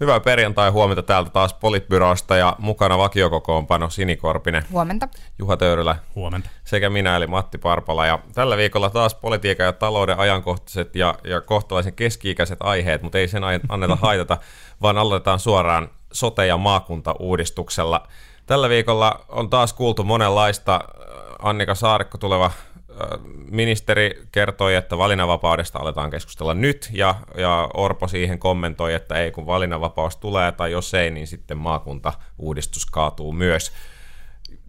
Hyvää perjantai huomenta täältä taas Politbyrosta ja mukana vakiokokoonpano Sini Korpinen. Huomenta. Juha Töyrylä. Huomenta. Sekä minä eli Matti Parpala. Ja tällä viikolla taas politiikan ja talouden ajankohtaiset ja, ja kohtalaisen keski-ikäiset aiheet, mutta ei sen anneta haitata, vaan aloitetaan suoraan sote- ja maakuntauudistuksella. Tällä viikolla on taas kuultu monenlaista. Annika Saarikko tuleva ministeri kertoi, että valinnanvapaudesta aletaan keskustella nyt, ja, ja Orpo siihen kommentoi, että ei kun valinnanvapaus tulee, tai jos ei, niin sitten maakuntauudistus kaatuu myös.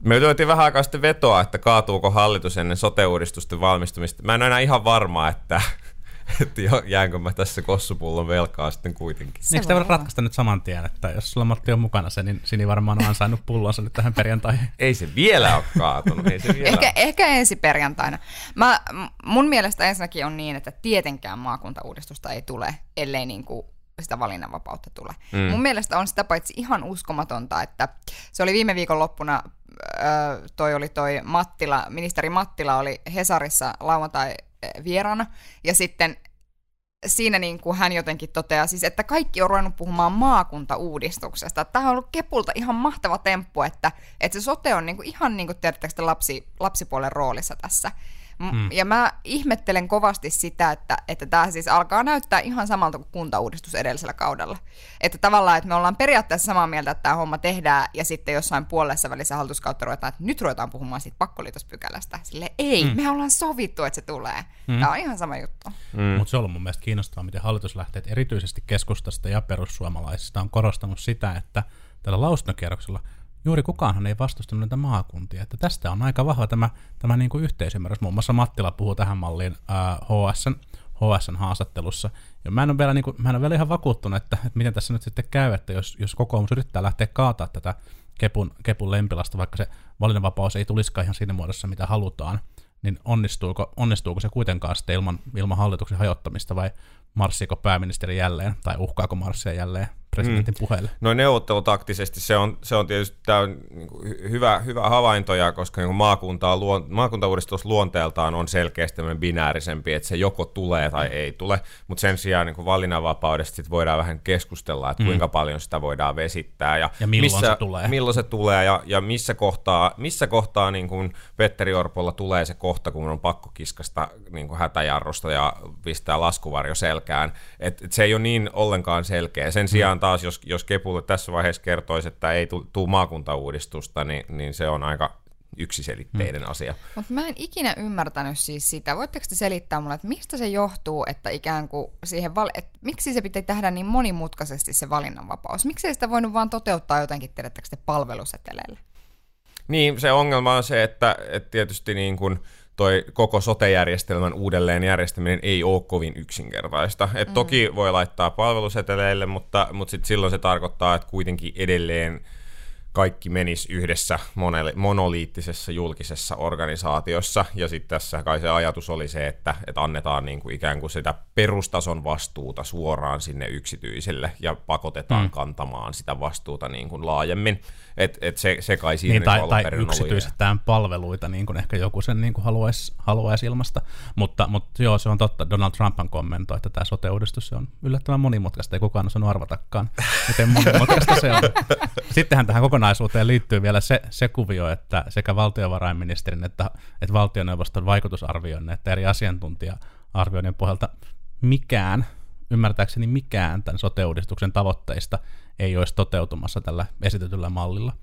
Me löytiin vähän aikaa sitten vetoa, että kaatuuko hallitus ennen sote-uudistusten valmistumista. Mä en ole enää ihan varma, että että jäänkö mä tässä kossupullon velkaa sitten kuitenkin. Eikö tämä ratkaista nyt saman tien, että jos sulla Matti on mukana se, niin Sini varmaan on ansainnut pullonsa nyt tähän perjantaihin. Ei se vielä ole kaatunut. Ei se vielä ehkä, ehkä ensi perjantaina. Mä, mun mielestä ensinnäkin on niin, että tietenkään maakuntauudistusta ei tule, ellei niin kuin sitä valinnanvapautta tule. Mm. Mun mielestä on sitä paitsi ihan uskomatonta, että se oli viime viikon loppuna, toi oli toi Mattila, ministeri Mattila oli Hesarissa lauantai vieraana. Ja sitten siinä niin kuin hän jotenkin toteaa, siis, että kaikki on ruvennut puhumaan maakuntauudistuksesta. Tämä on ollut Kepulta ihan mahtava temppu, että, että se sote on niin kuin ihan niin kuin lapsi, lapsipuolen roolissa tässä. Mm. Ja mä ihmettelen kovasti sitä, että, että tämä siis alkaa näyttää ihan samalta kuin kuntauudistus edellisellä kaudella. Että tavallaan, että me ollaan periaatteessa samaa mieltä, että tämä homma tehdään, ja sitten jossain puolessa välissä hallituskautta ruvetaan, että nyt ruvetaan puhumaan siitä pakkoliitospykälästä. Sille ei, mm. me ollaan sovittu, että se tulee. Mm. Tämä on ihan sama juttu. Mm. Mutta se on ollut mun mielestä kiinnostavaa, miten hallitus lähtee, erityisesti keskustasta ja perussuomalaisista on korostanut sitä, että tällä lausuntokierroksella – juuri kukaanhan ei vastustanut näitä maakuntia. Että tästä on aika vahva tämä, tämä niin kuin yhteisymmärrys. Muun muassa Mattila puhuu tähän malliin äh, HSN, HSN haastattelussa. Ja mä en ole vielä, niin kuin, mä en ole vielä ihan vakuuttunut, että, että miten tässä nyt sitten käy, että jos, jos kokoomus yrittää lähteä kaataa tätä Kepun, Kepun lempilasta, vaikka se valinnanvapaus ei tulisikaan ihan siinä muodossa, mitä halutaan, niin onnistuuko, onnistuuko se kuitenkaan sitten ilman, ilman hallituksen hajottamista vai marssiiko pääministeri jälleen tai uhkaako marssia jälleen presidentin mm. puheelle. No neuvottelutaktisesti se on, se on tietysti tämä on niin hyvä, hyvä havaintoja, koska niin maakunta luon, maakuntauudistus luonteeltaan on selkeästi binäärisempi, että se joko tulee tai mm. ei tule, mutta sen sijaan niin valinnanvapaudesta sit voidaan vähän keskustella, että mm. kuinka paljon sitä voidaan vesittää ja, ja milloin missä, se tulee. Milloin se tulee ja, ja missä kohtaa, missä kohtaa niin kuin Petteri Orpolla tulee se kohta, kun on pakko kiskasta niin kuin hätäjarrusta ja pistää laskuvarjo selkään. Et, et se ei ole niin ollenkaan selkeä. Sen sijaan taas, jos, jos Kepulle tässä vaiheessa kertoisi, että ei tule maakuntauudistusta, niin, niin se on aika yksiselitteinen hmm. asia. Mutta mä en ikinä ymmärtänyt siis sitä. Voitteko te selittää mulle, että mistä se johtuu, että ikään kuin siihen, val- että miksi se pitää tehdä niin monimutkaisesti se valinnanvapaus? Miksi ei sitä voinut vaan toteuttaa jotenkin, tiedättekö te, palveluseteleille? Niin, se ongelma on se, että, että tietysti niin kuin, toi koko sote-järjestelmän uudelleen järjestäminen ei ole kovin yksinkertaista. Et mm. Toki voi laittaa palveluseteleille, mutta, mutta sit silloin se tarkoittaa, että kuitenkin edelleen kaikki menisi yhdessä monoliittisessa julkisessa organisaatiossa. Ja sitten tässä kai se ajatus oli se, että, että annetaan niin kuin ikään kuin sitä perustason vastuuta suoraan sinne yksityiselle ja pakotetaan mm. kantamaan sitä vastuuta niin kuin laajemmin. Et, et se, se kai siinä niin, tai, tai yksityisetään palveluita, niin kuin ehkä joku sen niin kuin haluaisi, haluaisi ilmasta. Mutta, mutta joo, se on totta. Donald Trump kommentoi, että tämä sote-uudistus on yllättävän monimutkaista. Ei kukaan osannut arvatakaan, miten monimutkaista se on. Sittenhän tähän kokonaisuuteen liittyy vielä se, se kuvio, että sekä valtiovarainministerin että, että valtioneuvoston vaikutusarvioinnin että eri asiantuntija-arvioinnin pohjalta mikään, ymmärtääkseni mikään tämän sote-uudistuksen tavoitteista ei olisi toteutumassa tällä esitetyllä mallilla.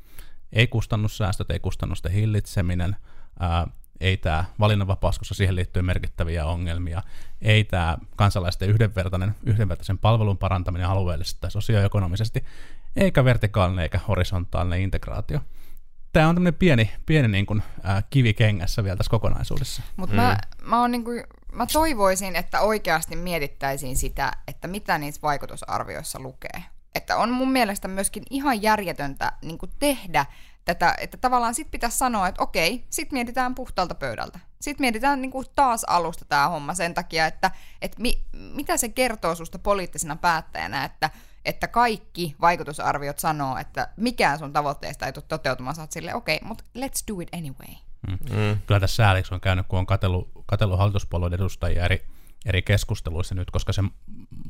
Ei kustannussäästöt, ei kustannusten hillitseminen, ää, ei tämä valinnanvapaus, koska siihen liittyy merkittäviä ongelmia, ei tämä kansalaisten yhdenvertainen, yhdenvertaisen palvelun parantaminen alueellisesti tai sosioekonomisesti, eikä vertikaalinen eikä horisontaalinen integraatio. Tämä on tämmöinen pieni, pieni niin kuin, ää, kivi kengässä vielä tässä kokonaisuudessa. Mutta mm. mä, mä, niin kuin, mä toivoisin, että oikeasti mietittäisiin sitä, että mitä niissä vaikutusarvioissa lukee. Että on mun mielestä myöskin ihan järjetöntä niin kuin tehdä tätä, että tavallaan sit pitäisi sanoa, että okei, sit mietitään puhtaalta pöydältä. Sitten mietitään niin kuin taas alusta tämä homma sen takia, että, että mi, mitä se kertoo susta poliittisena päättäjänä, että, että kaikki vaikutusarviot sanoo, että mikään sun tavoitteesta ei tule toteutumaan, sä oot silleen, okei, okay, mutta let's do it anyway. Mm. Mm. Kyllä tässä sääliksi on käynyt, kun on katsellut, katsellut hallituspuolueiden edustajia eri eri keskusteluissa nyt, koska se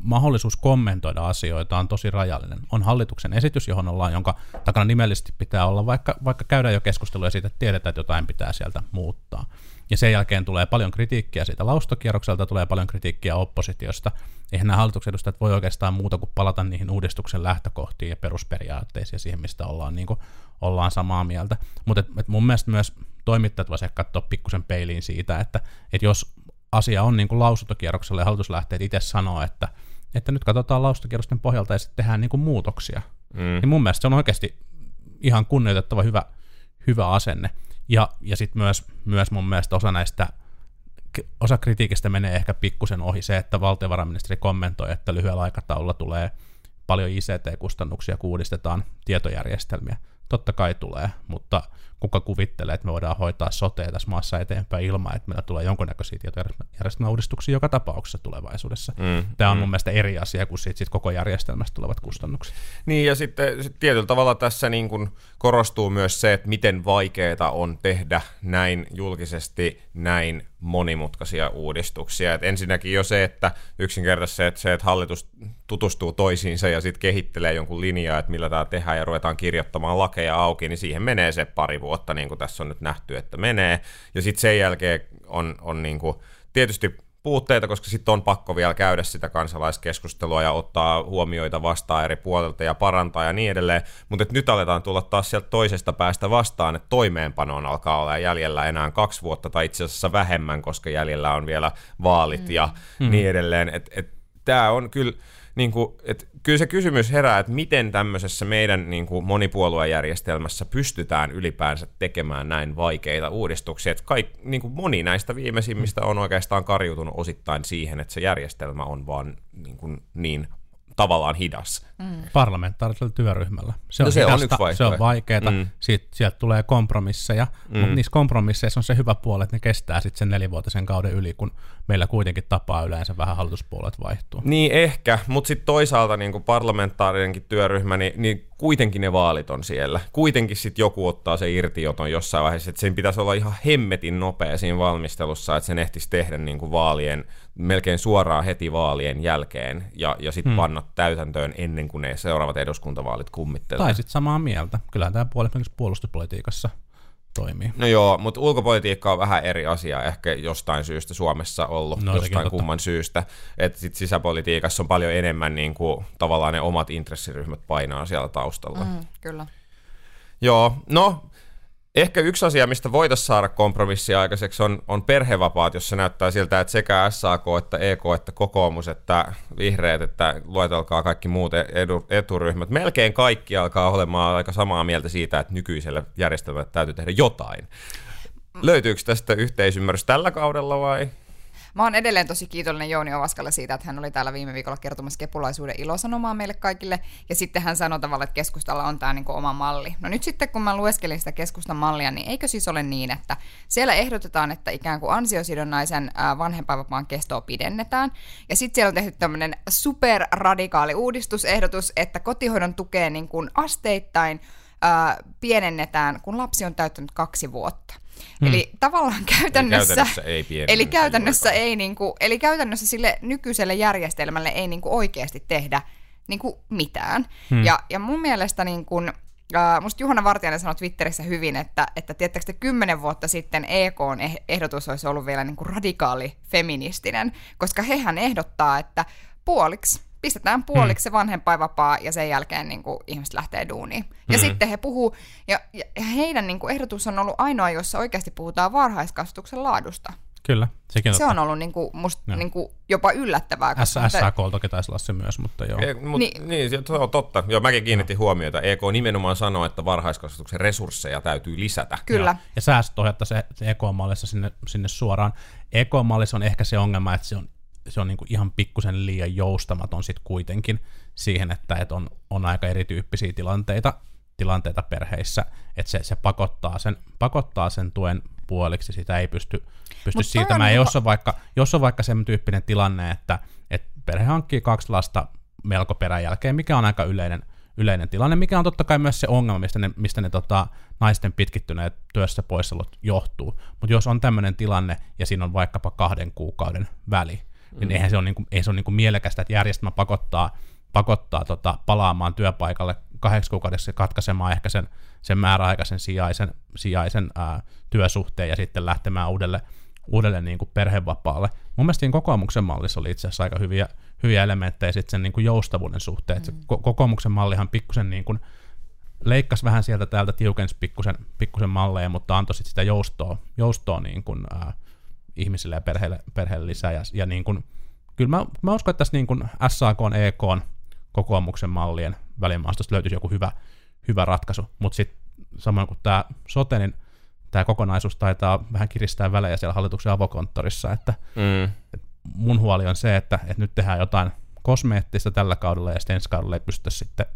mahdollisuus kommentoida asioita on tosi rajallinen. On hallituksen esitys, johon ollaan, jonka takana nimellisesti pitää olla, vaikka, vaikka käydään jo keskustelua siitä, että tiedetään, että jotain pitää sieltä muuttaa. Ja sen jälkeen tulee paljon kritiikkiä siitä laustokierrokselta, tulee paljon kritiikkiä oppositiosta. Eihän nämä hallituksen edustajat voi oikeastaan muuta kuin palata niihin uudistuksen lähtökohtiin ja perusperiaatteisiin ja siihen, mistä ollaan, niin kuin, ollaan samaa mieltä. Mutta et, et mun mielestä myös toimittajat voisivat katsoa pikkusen peiliin siitä, että et jos asia on niin kuin lausuntokierroksella ja hallitus lähtee itse sanoa, että, että nyt katsotaan lausuntokierrosten pohjalta ja sitten tehdään niin kuin muutoksia. Mm. Niin mun mielestä se on oikeasti ihan kunnioitettava hyvä, hyvä asenne. Ja, ja sitten myös, myös mun mielestä osa näistä osa kritiikistä menee ehkä pikkusen ohi se, että valtiovarainministeri kommentoi, että lyhyellä aikataululla tulee paljon ICT-kustannuksia, kun uudistetaan tietojärjestelmiä. Totta kai tulee, mutta kuka kuvittelee, että me voidaan hoitaa sotea tässä maassa eteenpäin ilman, että meillä tulee jonkunnäköisiä tietojärjestelmäuudistuksia joka tapauksessa tulevaisuudessa. Mm, Tämä on mm. mun mielestä eri asia kuin siitä, siitä koko järjestelmästä tulevat kustannukset. Niin ja sitten sit tietyllä tavalla tässä niin kuin korostuu myös se, että miten vaikeaa on tehdä näin julkisesti näin monimutkaisia uudistuksia. Et ensinnäkin jo se, että yksinkertaisesti se, että, se, että hallitus tutustuu toisiinsa ja sitten kehittelee jonkun linjaa, että millä tämä tehdään ja ruvetaan kirjoittamaan lakeja auki, niin siihen menee se pari vuotta, niin kuin tässä on nyt nähty, että menee. Ja sitten sen jälkeen on, on niin kuin, tietysti puutteita, koska sitten on pakko vielä käydä sitä kansalaiskeskustelua ja ottaa huomioita vastaan eri puolilta ja parantaa ja niin edelleen. Mutta nyt aletaan tulla taas sieltä toisesta päästä vastaan, että toimeenpanoon alkaa olla jäljellä enää kaksi vuotta tai itse asiassa vähemmän, koska jäljellä on vielä vaalit mm. ja mm. niin edelleen. Et, et, Tämä on kyllä niin kuin, että kyllä se kysymys herää, että miten tämmöisessä meidän niin kuin monipuoluejärjestelmässä pystytään ylipäänsä tekemään näin vaikeita uudistuksia. Että kaik, niin kuin moni näistä viimeisimmistä on oikeastaan karjutunut osittain siihen, että se järjestelmä on vaan niin, kuin niin tavallaan hidas. Mm. Parlamentaarisella työryhmällä. Se on, no se hidasta, on, se on vaikeaa, mm. Sieltä tulee kompromisseja, mm. mutta niissä kompromisseissa on se hyvä puoli, että ne kestää sitten sen nelivuotisen kauden yli, kun meillä kuitenkin tapaa yleensä vähän hallituspuolet vaihtuu. Niin ehkä, mutta sitten toisaalta niin parlamentaarinenkin työryhmä, niin, niin kuitenkin ne vaalit on siellä. Kuitenkin sitten joku ottaa se irtioton jossain vaiheessa, että sen pitäisi olla ihan hemmetin nopea siinä valmistelussa, että sen ehtisi tehdä niin kuin vaalien, melkein suoraan heti vaalien jälkeen ja, ja sitten hmm. panna täytäntöön ennen kuin ne seuraavat eduskuntavaalit kummittelee. Tai sitten samaa mieltä. Kyllähän tämä puolustuspolitiikassa toimii. No joo, mutta ulkopolitiikka on vähän eri asia ehkä jostain syystä Suomessa ollut, no, jostain totta. kumman syystä. Että sit sisäpolitiikassa on paljon enemmän niin kuin, tavallaan ne omat intressiryhmät painaa siellä taustalla. Mm, kyllä. Joo, no Ehkä yksi asia, mistä voitaisiin saada kompromissia aikaiseksi, on, on perhevapaat, jossa näyttää siltä, että sekä SAK, että EK, että kokoomus, että vihreät, että luetelkaa kaikki muut edu, eturyhmät. Melkein kaikki alkaa olemaan aika samaa mieltä siitä, että nykyisellä järjestelmällä täytyy tehdä jotain. Löytyykö tästä yhteisymmärrys tällä kaudella vai? Mä oon edelleen tosi kiitollinen Jouni Ovaskalle siitä, että hän oli täällä viime viikolla kertomassa kepulaisuuden ilosanomaa meille kaikille. Ja sitten hän sanoi tavallaan, että keskustalla on tämä niinku oma malli. No nyt sitten kun mä lueskelin sitä keskustan mallia, niin eikö siis ole niin, että siellä ehdotetaan, että ikään kuin ansiosidonnaisen vanhempainvapaan kestoa pidennetään. Ja sitten siellä on tehty tämmöinen superradikaali uudistusehdotus, että kotihoidon tukea niin kuin asteittain ää, pienennetään, kun lapsi on täyttänyt kaksi vuotta. Hmm. Eli tavallaan käytännössä, eli käytännössä ei, eli käytännössä ei niinku, eli käytännössä sille nykyiselle järjestelmälle ei niinku oikeasti tehdä niinku mitään. Hmm. Ja, ja mun mielestä niinku, Uh, musta Juhana Vartijainen sanoi Twitterissä hyvin, että, että tiedättekö te, kymmenen vuotta sitten EKn eh, ehdotus olisi ollut vielä niin kuin radikaali feministinen, koska hehän ehdottaa, että puoliksi pistetään puoliksi hmm. se vanhempainvapaa ja sen jälkeen niin kuin, ihmiset lähtee duuniin. Ja hmm. sitten he puhuu, ja, ja heidän niin kuin, ehdotus on ollut ainoa, jossa oikeasti puhutaan varhaiskasvatuksen laadusta. Kyllä, sekin Se on ollut niin kuin, musta niin kuin, jopa yllättävää. SSAK toki taisi olla se myös, mutta joo. E, mut, niin. niin, se on totta. Joo, mäkin kiinnitin no. huomiota. EK nimenomaan sanoo, että varhaiskasvatuksen resursseja täytyy lisätä. Kyllä. Ja, ja säästöt se EK-mallissa sinne, sinne suoraan. EK-mallissa on ehkä se ongelma, että se on se on niin kuin ihan pikkusen liian joustamaton sitten kuitenkin siihen, että et on, on aika erityyppisiä tilanteita, tilanteita perheissä, että se, se pakottaa, sen, pakottaa sen tuen puoliksi, sitä ei pysty, pysty siirtämään. Jos on, vaikka, jos on vaikka sen tyyppinen tilanne, että, että perhe hankkii kaksi lasta melko peräjälkeen, mikä on aika yleinen, yleinen tilanne, mikä on totta kai myös se ongelma, mistä ne, mistä ne tota, naisten pitkittyneet työssä poissaolot johtuu. Mutta jos on tämmöinen tilanne ja siinä on vaikkapa kahden kuukauden väli, niin mm. eihän se ole, niin kuin, ei se ole niin kuin mielekästä, että järjestelmä pakottaa, pakottaa tota, palaamaan työpaikalle kahdeksi kuukaudeksi katkaisemaan ehkä sen, sen määräaikaisen sijaisen, sijaisen ää, työsuhteen ja sitten lähtemään uudelle, uudelle niin kuin perhevapaalle. Mun mielestä siinä kokoomuksen mallissa oli itse asiassa aika hyviä, hyviä elementtejä sitten sen niin kuin joustavuuden suhteen. Mm. Se kokoomuksen mallihan pikkusen niin kuin leikkasi vähän sieltä täältä, tiukensi pikkusen, pikkusen malleja, mutta antoi sitten sitä joustoa, joustoa niin kuin, ää, ihmisille ja perheille, perheille lisää. Ja, ja niin kuin, kyllä mä, mä uskon, että tässä niin kuin SAK, EK, kokoomuksen mallien välimaastosta löytyisi joku hyvä, hyvä ratkaisu, mutta sitten samoin kuin tämä sote, niin tämä kokonaisuus taitaa vähän kiristää välejä siellä hallituksen avokonttorissa, että, mm. että mun huoli on se, että, että nyt tehdään jotain kosmeettista tällä kaudella ja sitten ensi kaudella ei pystytä sitten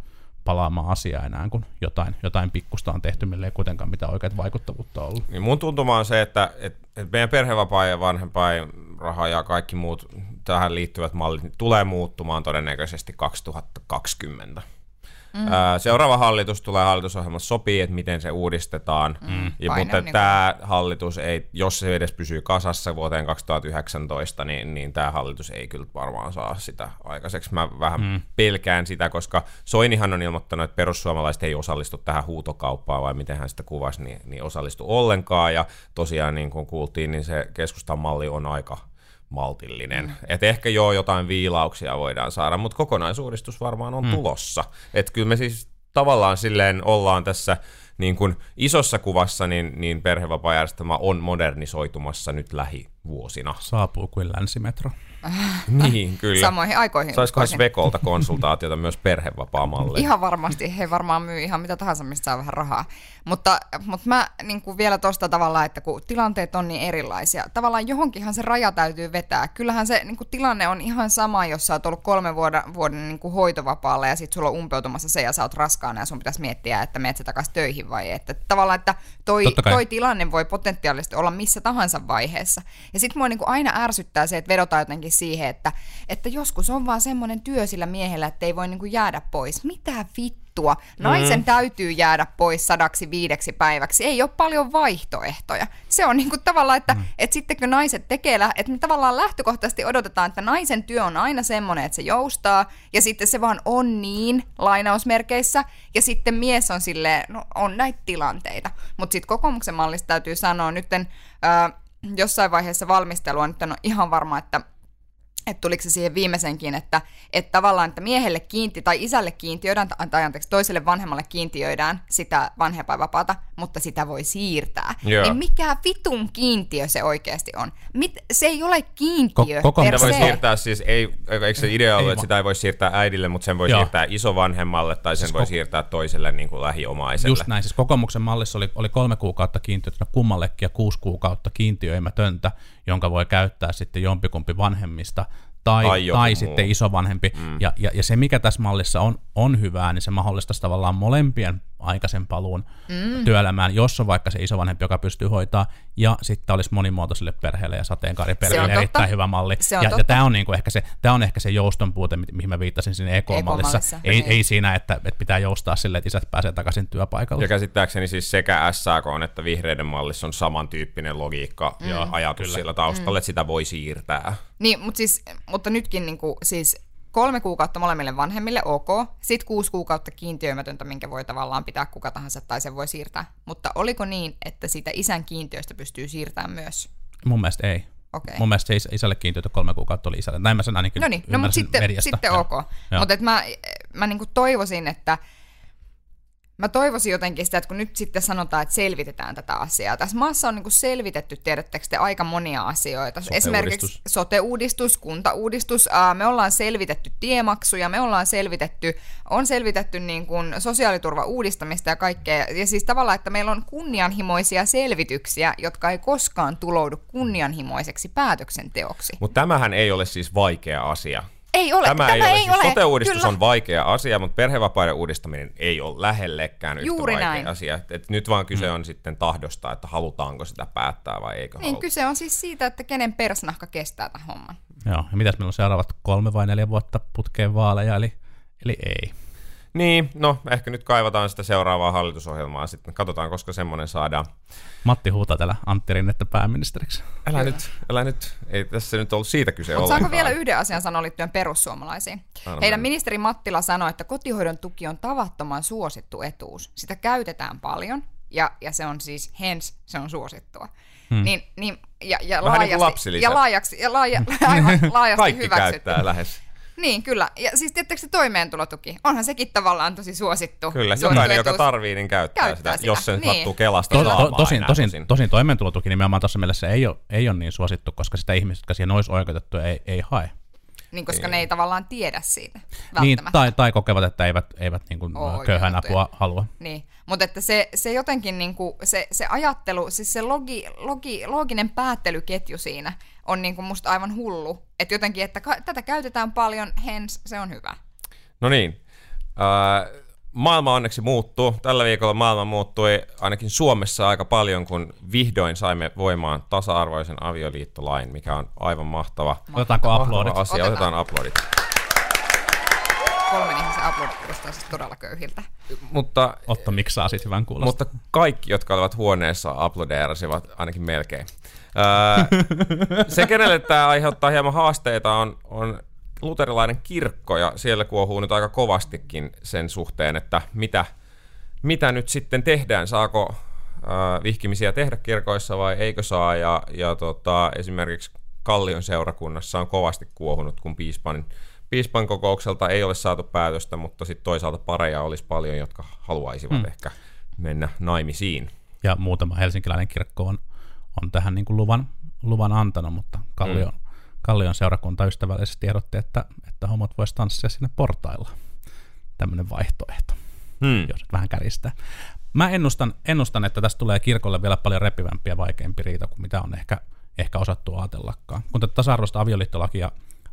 palaamaan asiaa enää, kun jotain, jotain pikkusta on tehty, millä ei kuitenkaan mitään oikeat vaikuttavuutta ollut. Niin mun tuntuma on se, että, että, että meidän perhevapaa ja vanhempain raha ja kaikki muut tähän liittyvät mallit tulee muuttumaan todennäköisesti 2020. Mm. Seuraava hallitus tulee hallitusohjelmassa sopii, että miten se uudistetaan, mm. ja, mutta niin tämä hallitus ei, jos se edes pysyy kasassa vuoteen 2019, niin, niin tämä hallitus ei kyllä varmaan saa sitä aikaiseksi. Mä vähän mm. pelkään sitä, koska Soinihan on ilmoittanut, että perussuomalaiset ei osallistu tähän huutokauppaan, vai miten hän sitä kuvasi, niin, niin osallistu ollenkaan, ja tosiaan niin kuin kuultiin, niin se keskustan malli on aika maltillinen. Mm. Et ehkä joo, jotain viilauksia voidaan saada, mutta kokonaisuudistus varmaan on mm. tulossa. Että kyllä me siis tavallaan silleen ollaan tässä niin kuin isossa kuvassa, niin, niin perhevapaajärjestelmä on modernisoitumassa nyt lähivuosina. Saapuu kuin länsimetro. niin, kyllä. Samoihin aikoihin. Saisiko Svekolta konsultaatiota myös perhevapaa-malli? Ihan varmasti. He varmaan myy ihan mitä tahansa, mistä saa vähän rahaa. Mutta, mutta mä niin kuin vielä tuosta tavalla, että kun tilanteet on niin erilaisia, tavallaan johonkinhan se raja täytyy vetää. Kyllähän se niin kuin tilanne on ihan sama, jos sä oot ollut kolme vuoden, vuoden niin kuin hoitovapaalla ja sitten sulla on umpeutumassa se ja sä oot raskaana ja sun pitäisi miettiä, että menet sä takaisin töihin vai ei. Että tavallaan, että toi, toi tilanne voi potentiaalisesti olla missä tahansa vaiheessa. Ja sitten mua niin kuin aina ärsyttää se, että vedotaan jotenkin siihen, että, että joskus on vaan semmoinen työ sillä miehellä, että ei voi niin kuin jäädä pois. Mitä vittu? juttua. Naisen mm. täytyy jäädä pois sadaksi viideksi päiväksi. Ei ole paljon vaihtoehtoja. Se on niinku tavallaan, että mm. et sitten kun naiset tekee, että me tavallaan lähtökohtaisesti odotetaan, että naisen työ on aina semmoinen, että se joustaa, ja sitten se vaan on niin, lainausmerkeissä, ja sitten mies on silleen, no on näitä tilanteita. Mutta sitten kokoomuksen mallista täytyy sanoa nytten, äh, jossain vaiheessa valmistelua, nyt on ihan varma, että että tuliko se siihen viimeisenkin, että, että tavallaan, että miehelle kiinti tai isälle kiintiöidään, tai anteeksi, toiselle vanhemmalle kiintiöidään sitä vanhempainvapaata, mutta sitä voi siirtää. Joo. Niin mikä vitun kiintiö se oikeasti on? Mit, se ei ole kiintiö Ko- koko per voi siirtää siis, ei, eikö se idea ollut, että sitä ei voi siirtää äidille, mutta sen voi Joo. siirtää isovanhemmalle tai sen siis voi ko- siirtää toiselle niin kuin lähiomaiselle. Just näin, siis kokoomuksen mallissa oli, oli kolme kuukautta kiintiötä kummallekin ja kuusi kuukautta kiintiöimätöntä, jonka voi käyttää sitten jompikumpi vanhemmista tai, tai, tai sitten isovanhempi. Mm. Ja, ja, ja se, mikä tässä mallissa on, on hyvää, niin se mahdollistaisi tavallaan molempien aikaisen paluun mm. työelämään, jos on vaikka se isovanhempi, joka pystyy hoitaa, ja sitten olisi monimuotoiselle perheelle ja sateenkaariperheelle erittäin hyvä malli. Se on ja, ja tämä on, niinku ehkä se, tämä on ehkä se jouston puute, mihin mä viittasin siinä EK-mallissa. Ei, niin. ei siinä, että, että pitää joustaa sille, että isät pääsee takaisin työpaikalle. Ja käsittääkseni siis sekä SAK että vihreiden mallissa on samantyyppinen logiikka mm. ja ajatus Kyllä. sillä taustalla, mm. että sitä voi siirtää. Niin, mutta, siis, mutta nytkin niin kuin, siis kolme kuukautta molemmille vanhemmille, ok. Sitten kuusi kuukautta kiintiöimätöntä, minkä voi tavallaan pitää kuka tahansa tai sen voi siirtää. Mutta oliko niin, että siitä isän kiintiöstä pystyy siirtämään myös? Mun mielestä ei. Okay. Mun mielestä se isälle kiintiötä kolme kuukautta oli isälle. Näin mä sen ainakin No niin, no, mutta sitten, mediasta. sitten ok. Mutta mä, mä niinku toivoisin, että mä toivoisin jotenkin sitä, että kun nyt sitten sanotaan, että selvitetään tätä asiaa. Tässä maassa on niin kuin selvitetty, tiedättekö te, aika monia asioita. Sote-uudistus. Esimerkiksi sote-uudistus, kuntauudistus, me ollaan selvitetty tiemaksuja, me ollaan selvitetty, on selvitetty niin kuin sosiaaliturva uudistamista ja kaikkea. Ja siis tavallaan, että meillä on kunnianhimoisia selvityksiä, jotka ei koskaan tuloudu kunnianhimoiseksi päätöksenteoksi. Mutta tämähän ei ole siis vaikea asia. Ei ole. Tämä, tämä ei, ei ole. Siis sote-uudistus Kyllä. on vaikea asia, mutta perhevapaiden uudistaminen ei ole lähellekään yhtä Juuri vaikea näin. asia. Et nyt vaan kyse mm. on sitten tahdosta, että halutaanko sitä päättää vai eikö Niin, haluta. kyse on siis siitä, että kenen persnahka kestää tämän homman. Joo, ja mitäs meillä on seuraavat kolme vai neljä vuotta putkeen vaaleja, eli, eli ei. Niin, no ehkä nyt kaivataan sitä seuraavaa hallitusohjelmaa sitten. Katsotaan, koska semmoinen saadaan. Matti huutaa täällä Antti Rinnettä pääministeriksi. Älä Kyllä. nyt, älä nyt. Ei tässä nyt ollut siitä kyse Mutta saanko vielä yhden asian sanoa liittyen perussuomalaisiin? Anna Heidän mennä. ministeri Mattila sanoi, että kotihoidon tuki on tavattoman suosittu etuus. Sitä käytetään paljon ja, ja se on siis, hens, se on suosittua. Hmm. Niin, niin, ja, ja, Vähän niin laajasti, niin ja laajaksi, ja laaja, aivan, laajasti Kaikki hyväksytty. käyttää lähes. Niin, kyllä. Ja siis tietysti se toimeentulotuki, onhan sekin tavallaan tosi suosittu. Kyllä, jokainen, joka tarvii, niin käyttää, käyttää sitä, sitä, jos sen niin. sattuu Kelasta to, to, tosin, tosin, tosin, tosin toimeentulotuki nimenomaan tuossa mielessä ei ole, ei ole niin suosittu, koska sitä ihmiset, jotka siihen olisi oikeutettu, ei, ei hae. Niin, koska niin. ne ei tavallaan tiedä siitä Niin, tai, tai kokevat, että eivät, eivät niin kuin köyhän apua halua. Niin, mutta että se, se jotenkin, niin kuin, se, se ajattelu, siis se logi, logi, looginen päättelyketju siinä on niin kuin musta aivan hullu. Että jotenkin, että ka- tätä käytetään paljon, hens se on hyvä. No niin. Äh, maailma onneksi muuttuu. Tällä viikolla maailma muuttui ainakin Suomessa aika paljon, kun vihdoin saimme voimaan tasa-arvoisen avioliittolain, mikä on aivan mahtava, Otetaanko aplodit? asia. Otetaan, Otetaan aplodit. Kolmen ihmisen aplodit kuulostaa siis todella köyhiltä. Mutta, Otto miksaa siis hyvän kuulosta. Mutta kaikki, jotka olivat huoneessa, aplodeerasivat ainakin melkein. se, kenelle tämä aiheuttaa hieman haasteita, on, on luterilainen kirkko, ja siellä kuohuu nyt aika kovastikin sen suhteen, että mitä, mitä nyt sitten tehdään, saako äh, vihkimisiä tehdä kirkoissa vai eikö saa, ja, ja tota, esimerkiksi Kallion seurakunnassa on kovasti kuohunut, kun piispan, piispan kokoukselta ei ole saatu päätöstä, mutta sitten toisaalta pareja olisi paljon, jotka haluaisivat hmm. ehkä mennä naimisiin. Ja muutama helsinkiläinen kirkko on, on tähän niin kuin luvan, luvan antanut, mutta Kallion, hmm Kallion seurakunta ystävällisesti ehdotti, että, että homot voisi tanssia sinne portailla. Tämmöinen vaihtoehto, hmm. jos vähän käristää. Mä ennustan, ennustan, että tästä tulee kirkolle vielä paljon repivämpi ja vaikeampi riita kuin mitä on ehkä, ehkä osattu ajatellakaan. Kun tätä tasa-arvoista avioliittolakia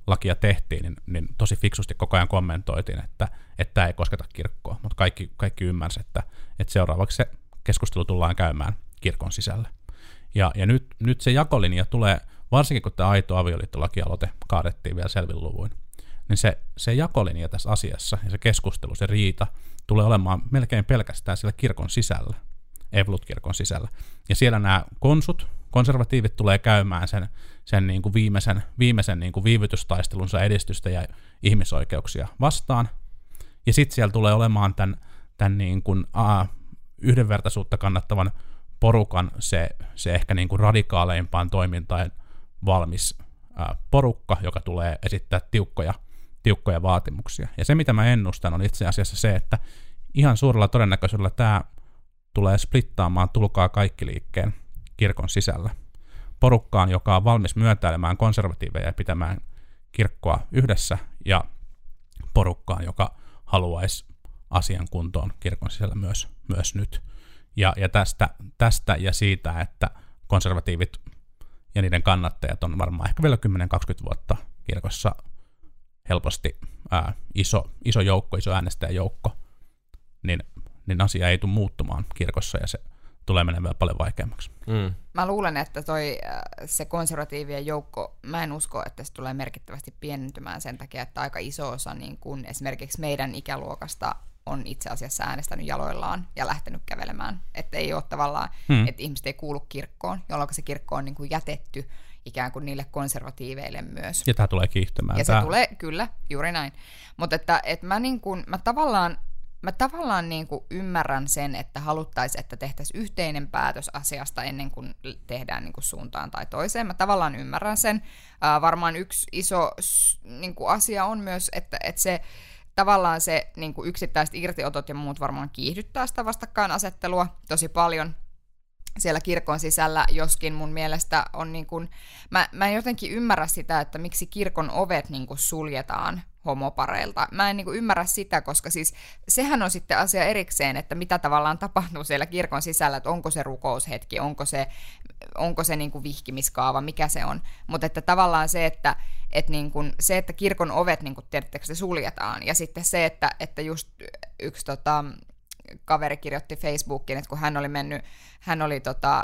lakia tehtiin, niin, niin tosi fiksusti koko ajan kommentoitiin, että, että tämä ei kosketa kirkkoa, mutta kaikki, kaikki ymmärsivät, että, että seuraavaksi se keskustelu tullaan käymään kirkon sisällä. Ja, ja nyt, nyt se jakolinja tulee varsinkin kun tämä aito avioliittolakialoite kaadettiin vielä selvin luvuin, niin se, se jakolinja tässä asiassa ja se keskustelu, se riita, tulee olemaan melkein pelkästään siellä kirkon sisällä, Evlut-kirkon sisällä. Ja siellä nämä konsut, konservatiivit tulee käymään sen, sen niin kuin viimeisen, viimeisen niin kuin viivytystaistelunsa edistystä ja ihmisoikeuksia vastaan. Ja sitten siellä tulee olemaan tämän, tämän niin kuin, a, yhdenvertaisuutta kannattavan porukan se, se ehkä niin kuin radikaaleimpaan toimintaan valmis porukka, joka tulee esittää tiukkoja, tiukkoja vaatimuksia. Ja se, mitä mä ennustan, on itse asiassa se, että ihan suurella todennäköisyydellä tämä tulee splittaamaan tulkaa kaikki liikkeen kirkon sisällä. Porukkaan, joka on valmis myötäilemään konservatiiveja ja pitämään kirkkoa yhdessä, ja porukkaan, joka haluaisi asian kuntoon kirkon sisällä myös, myös nyt. Ja, ja tästä, tästä ja siitä, että konservatiivit ja niiden kannattajat on varmaan ehkä vielä 10-20 vuotta kirkossa helposti ää, iso, iso joukko, iso äänestäjäjoukko, niin, niin asia ei tule muuttumaan kirkossa ja se tulee menemään vielä paljon vaikeammaksi. Mm. Mä luulen, että toi, se konservatiivien joukko, mä en usko, että se tulee merkittävästi pienentymään sen takia, että aika iso osa niin kun esimerkiksi meidän ikäluokasta on itse asiassa äänestänyt jaloillaan ja lähtenyt kävelemään. Että ei ole tavallaan, hmm. että ihmiset ei kuulu kirkkoon, jolloin se kirkko on niin kuin jätetty ikään kuin niille konservatiiveille myös. Ja tämä tulee kiihtymään. Ja tämä... se tulee, kyllä, juuri näin. Mutta että, että mä, niin kuin, mä tavallaan, mä tavallaan niin kuin ymmärrän sen, että haluttaisiin, että tehtäisiin yhteinen päätös asiasta ennen kuin tehdään niin kuin suuntaan tai toiseen. Mä tavallaan ymmärrän sen. Uh, varmaan yksi iso niin kuin asia on myös, että, että se tavallaan se niin kuin yksittäiset irtiotot ja muut varmaan kiihdyttää sitä vastakkainasettelua tosi paljon siellä kirkon sisällä, joskin mun mielestä on niin kuin, mä, mä en jotenkin ymmärrä sitä, että miksi kirkon ovet niin kuin suljetaan homopareilta. Mä en niin ymmärrä sitä, koska siis sehän on sitten asia erikseen, että mitä tavallaan tapahtuu siellä kirkon sisällä, että onko se rukoushetki, onko se, onko se niin vihkimiskaava, mikä se on. Mutta että tavallaan se, että, että, niin kuin, se, että kirkon ovet, niin kuin, se suljetaan, ja sitten se, että, että just yksi tota, kaveri kirjoitti Facebookiin, että kun hän oli mennyt, hän oli tota,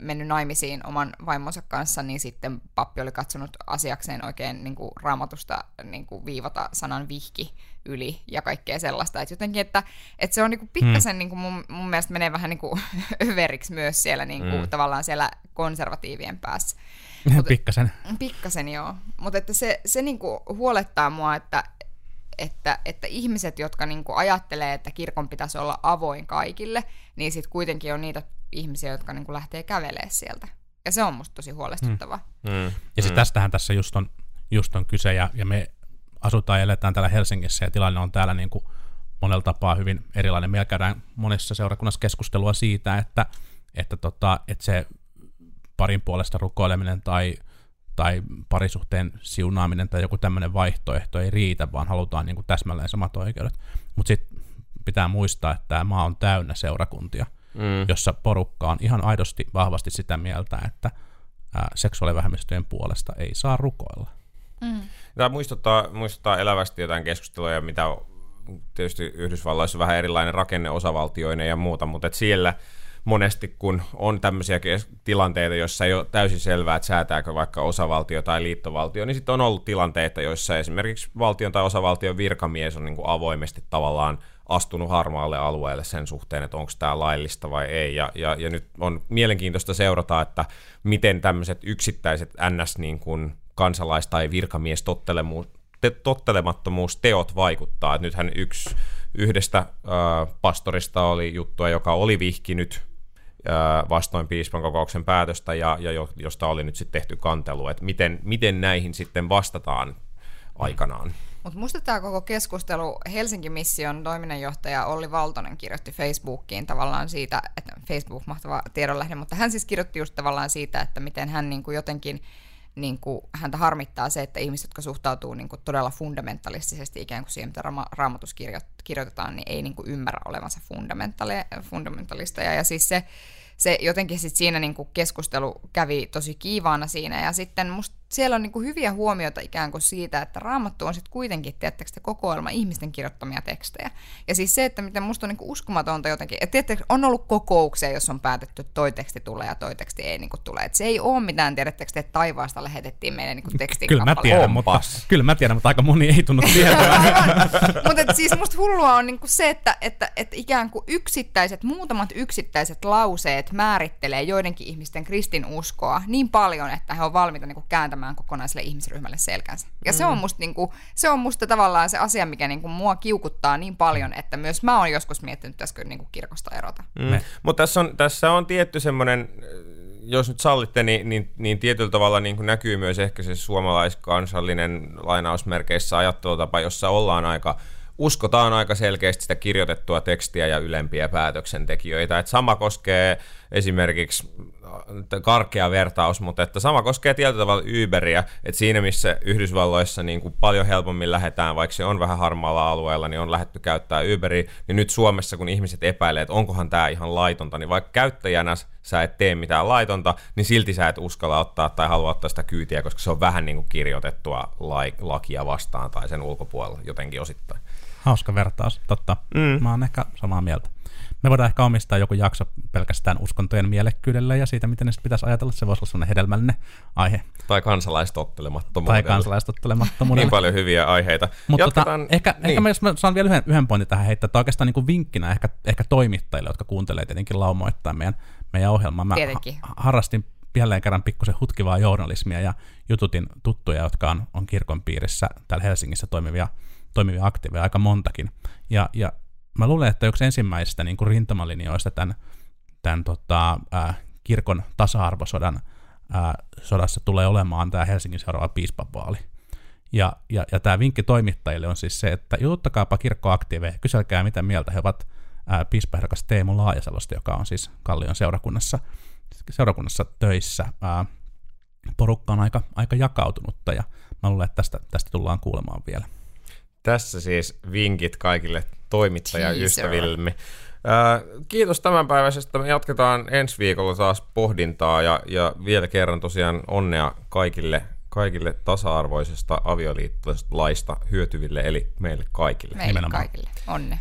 mennyt naimisiin oman vaimonsa kanssa, niin sitten pappi oli katsonut asiakseen oikein niin kuin raamatusta niin kuin viivata sanan vihki yli ja kaikkea sellaista. Että jotenkin, että, että se on niin kuin pikkasen, hmm. niin kuin mun, mun mielestä menee vähän niin kuin överiksi myös siellä niin kuin, hmm. tavallaan siellä konservatiivien päässä. Mut, pikkasen. Pikkasen, joo. Mutta että se, se niin kuin huolettaa mua, että, että, että ihmiset, jotka niin kuin ajattelee, että kirkon pitäisi olla avoin kaikille, niin sitten kuitenkin on niitä ihmisiä, jotka niin kuin lähtee kävelemään sieltä. Ja se on musta tosi huolestuttavaa. Mm. Mm. Ja siis tästähän tässä just on, just on kyse, ja, ja me asutaan ja eletään täällä Helsingissä, ja tilanne on täällä niin kuin monella tapaa hyvin erilainen. Meillä käydään monessa seurakunnassa keskustelua siitä, että, että, tota, että se parin puolesta rukoileminen tai, tai parisuhteen siunaaminen tai joku tämmöinen vaihtoehto ei riitä, vaan halutaan niin kuin täsmälleen samat oikeudet. Mutta sitten pitää muistaa, että tämä maa on täynnä seurakuntia, mm. jossa porukka on ihan aidosti vahvasti sitä mieltä, että ää, seksuaalivähemmistöjen puolesta ei saa rukoilla. Mm. Tämä muistuttaa, muistuttaa elävästi jotain keskustelua, mitä tietysti Yhdysvalloissa vähän erilainen rakenne osavaltioinen ja muuta, mutta et siellä monesti, kun on tämmöisiä tilanteita, joissa ei ole täysin selvää, että säätääkö vaikka osavaltio tai liittovaltio, niin sitten on ollut tilanteita, joissa esimerkiksi valtion tai osavaltion virkamies on niin kuin avoimesti tavallaan astunut harmaalle alueelle sen suhteen, että onko tämä laillista vai ei. Ja, ja, ja nyt on mielenkiintoista seurata, että miten tämmöiset yksittäiset NS niin kuin kansalais- tai virkamies tottelemattomuusteot vaikuttaa. Et nythän yksi yhdestä pastorista oli juttua, joka oli vihkinyt vastoin piispan kokouksen päätöstä ja, ja josta oli nyt sitten tehty kantelu, että miten, miten näihin sitten vastataan aikanaan. Mutta musta tämä koko keskustelu, Helsingin mission toiminnanjohtaja Olli Valtonen kirjoitti Facebookiin tavallaan siitä, että Facebook mahtava tiedonlähde, mutta hän siis kirjoitti just tavallaan siitä, että miten hän niin kuin jotenkin niin kuin, häntä harmittaa se, että ihmiset, jotka suhtautuu niin kuin, todella fundamentalistisesti ikään kuin siihen, mitä ra- raamatus kirjoitetaan, niin ei niin kuin, ymmärrä olevansa fundamentalisteja. Ja siis se, se jotenkin sit siinä niin kuin, keskustelu kävi tosi kiivaana siinä. Ja sitten musta siellä on niin kuin hyviä huomioita ikään kuin siitä, että raamattu on sitten kuitenkin, tiedättekö, kokoelma ihmisten kirjoittamia tekstejä. Ja siis se, että miten musta on niin kuin uskomatonta jotenkin, että tiedättekö, on ollut kokouksia, jos on päätetty, että toi teksti tulee ja toi teksti ei niin kuin tule. Että se ei ole mitään, tiedättekö, että taivaasta lähetettiin meille niin kuin tekstin Kyllä mä tiedän, mutta, kyllä mä tiedän, mutta aika moni ei tunnu tietää. Siis musta hullua on niin kuin se, että, että, että ikään kuin yksittäiset, muutamat yksittäiset lauseet määrittelee joidenkin ihmisten kristinuskoa niin paljon, että he on valmiita niin kuin kääntämään kokonaiselle ihmisryhmälle selkänsä. Ja mm. se, on musta, niin kuin, se on musta tavallaan se asia, mikä niin kuin, mua kiukuttaa niin paljon, että myös mä oon joskus miettinyt, pitäisikö niin kuin, kirkosta erota. Mm. Mutta tässä on, tässä on tietty semmoinen, jos nyt sallitte, niin, niin, niin tietyllä tavalla niin kuin näkyy myös ehkä se suomalaiskansallinen lainausmerkeissä ajattelutapa, jossa ollaan aika uskotaan aika selkeästi sitä kirjoitettua tekstiä ja ylempiä päätöksentekijöitä. Et sama koskee esimerkiksi karkea vertaus, mutta että sama koskee tietyllä tavalla Uberia, että siinä missä Yhdysvalloissa niin kuin paljon helpommin lähdetään, vaikka se on vähän harmaalla alueella, niin on lähdetty käyttää Uberia, niin nyt Suomessa, kun ihmiset epäilee, että onkohan tämä ihan laitonta, niin vaikka käyttäjänä sä et tee mitään laitonta, niin silti sä et uskalla ottaa tai halua ottaa sitä kyytiä, koska se on vähän niin kuin kirjoitettua lakia vastaan tai sen ulkopuolella jotenkin osittain. Hauska vertaus, totta. Mm. Mä oon ehkä samaa mieltä. Me voidaan ehkä omistaa joku jakso pelkästään uskontojen mielekkyydelle ja siitä, miten ne pitäisi ajatella. Se voisi olla sellainen hedelmällinen aihe. Tai kansalaistottelemattomuudelle. Tai kansalaistottelemattomuudelle. niin paljon hyviä aiheita. Mutta tota, ehkä, niin. ehkä mä, jos mä saan vielä yhden, yhden pointin tähän heittää, että oikeastaan niin kuin vinkkinä ehkä, ehkä toimittajille, jotka kuuntelee tietenkin laumoittaa meidän, meidän ohjelmaa. Mä Tietenkin. ha- harrastin jälleen kerran pikkusen hutkivaa journalismia ja jututin tuttuja, jotka on, on kirkon piirissä täällä Helsingissä toimivia, toimivia aktiiveja, aika montakin. Ja, ja mä luulen, että yksi ensimmäisistä niin kuin rintamalinjoista tämän, tämän tota, äh, kirkon tasa-arvosodan äh, sodassa tulee olemaan tämä Helsingin seuraava piispavaali. Ja, ja, ja tämä vinkki toimittajille on siis se, että jututtakaapa kirkkoaktiiveja, kyselkää mitä mieltä he ovat piispaehdokas Teemu Laajasalosta, joka on siis Kallion seurakunnassa, seurakunnassa töissä. Äh, porukka on aika, aika jakautunutta ja mä luulen, että tästä, tästä tullaan kuulemaan vielä. Tässä siis vinkit kaikille toimittajaystävillemme. Äh, kiitos tämänpäiväisestä. Me jatketaan ensi viikolla taas pohdintaa ja, ja vielä kerran tosiaan onnea kaikille, kaikille tasa-arvoisesta avioliittolaista hyötyville, eli meille kaikille. Meille Nimenomaan. kaikille. Onnea.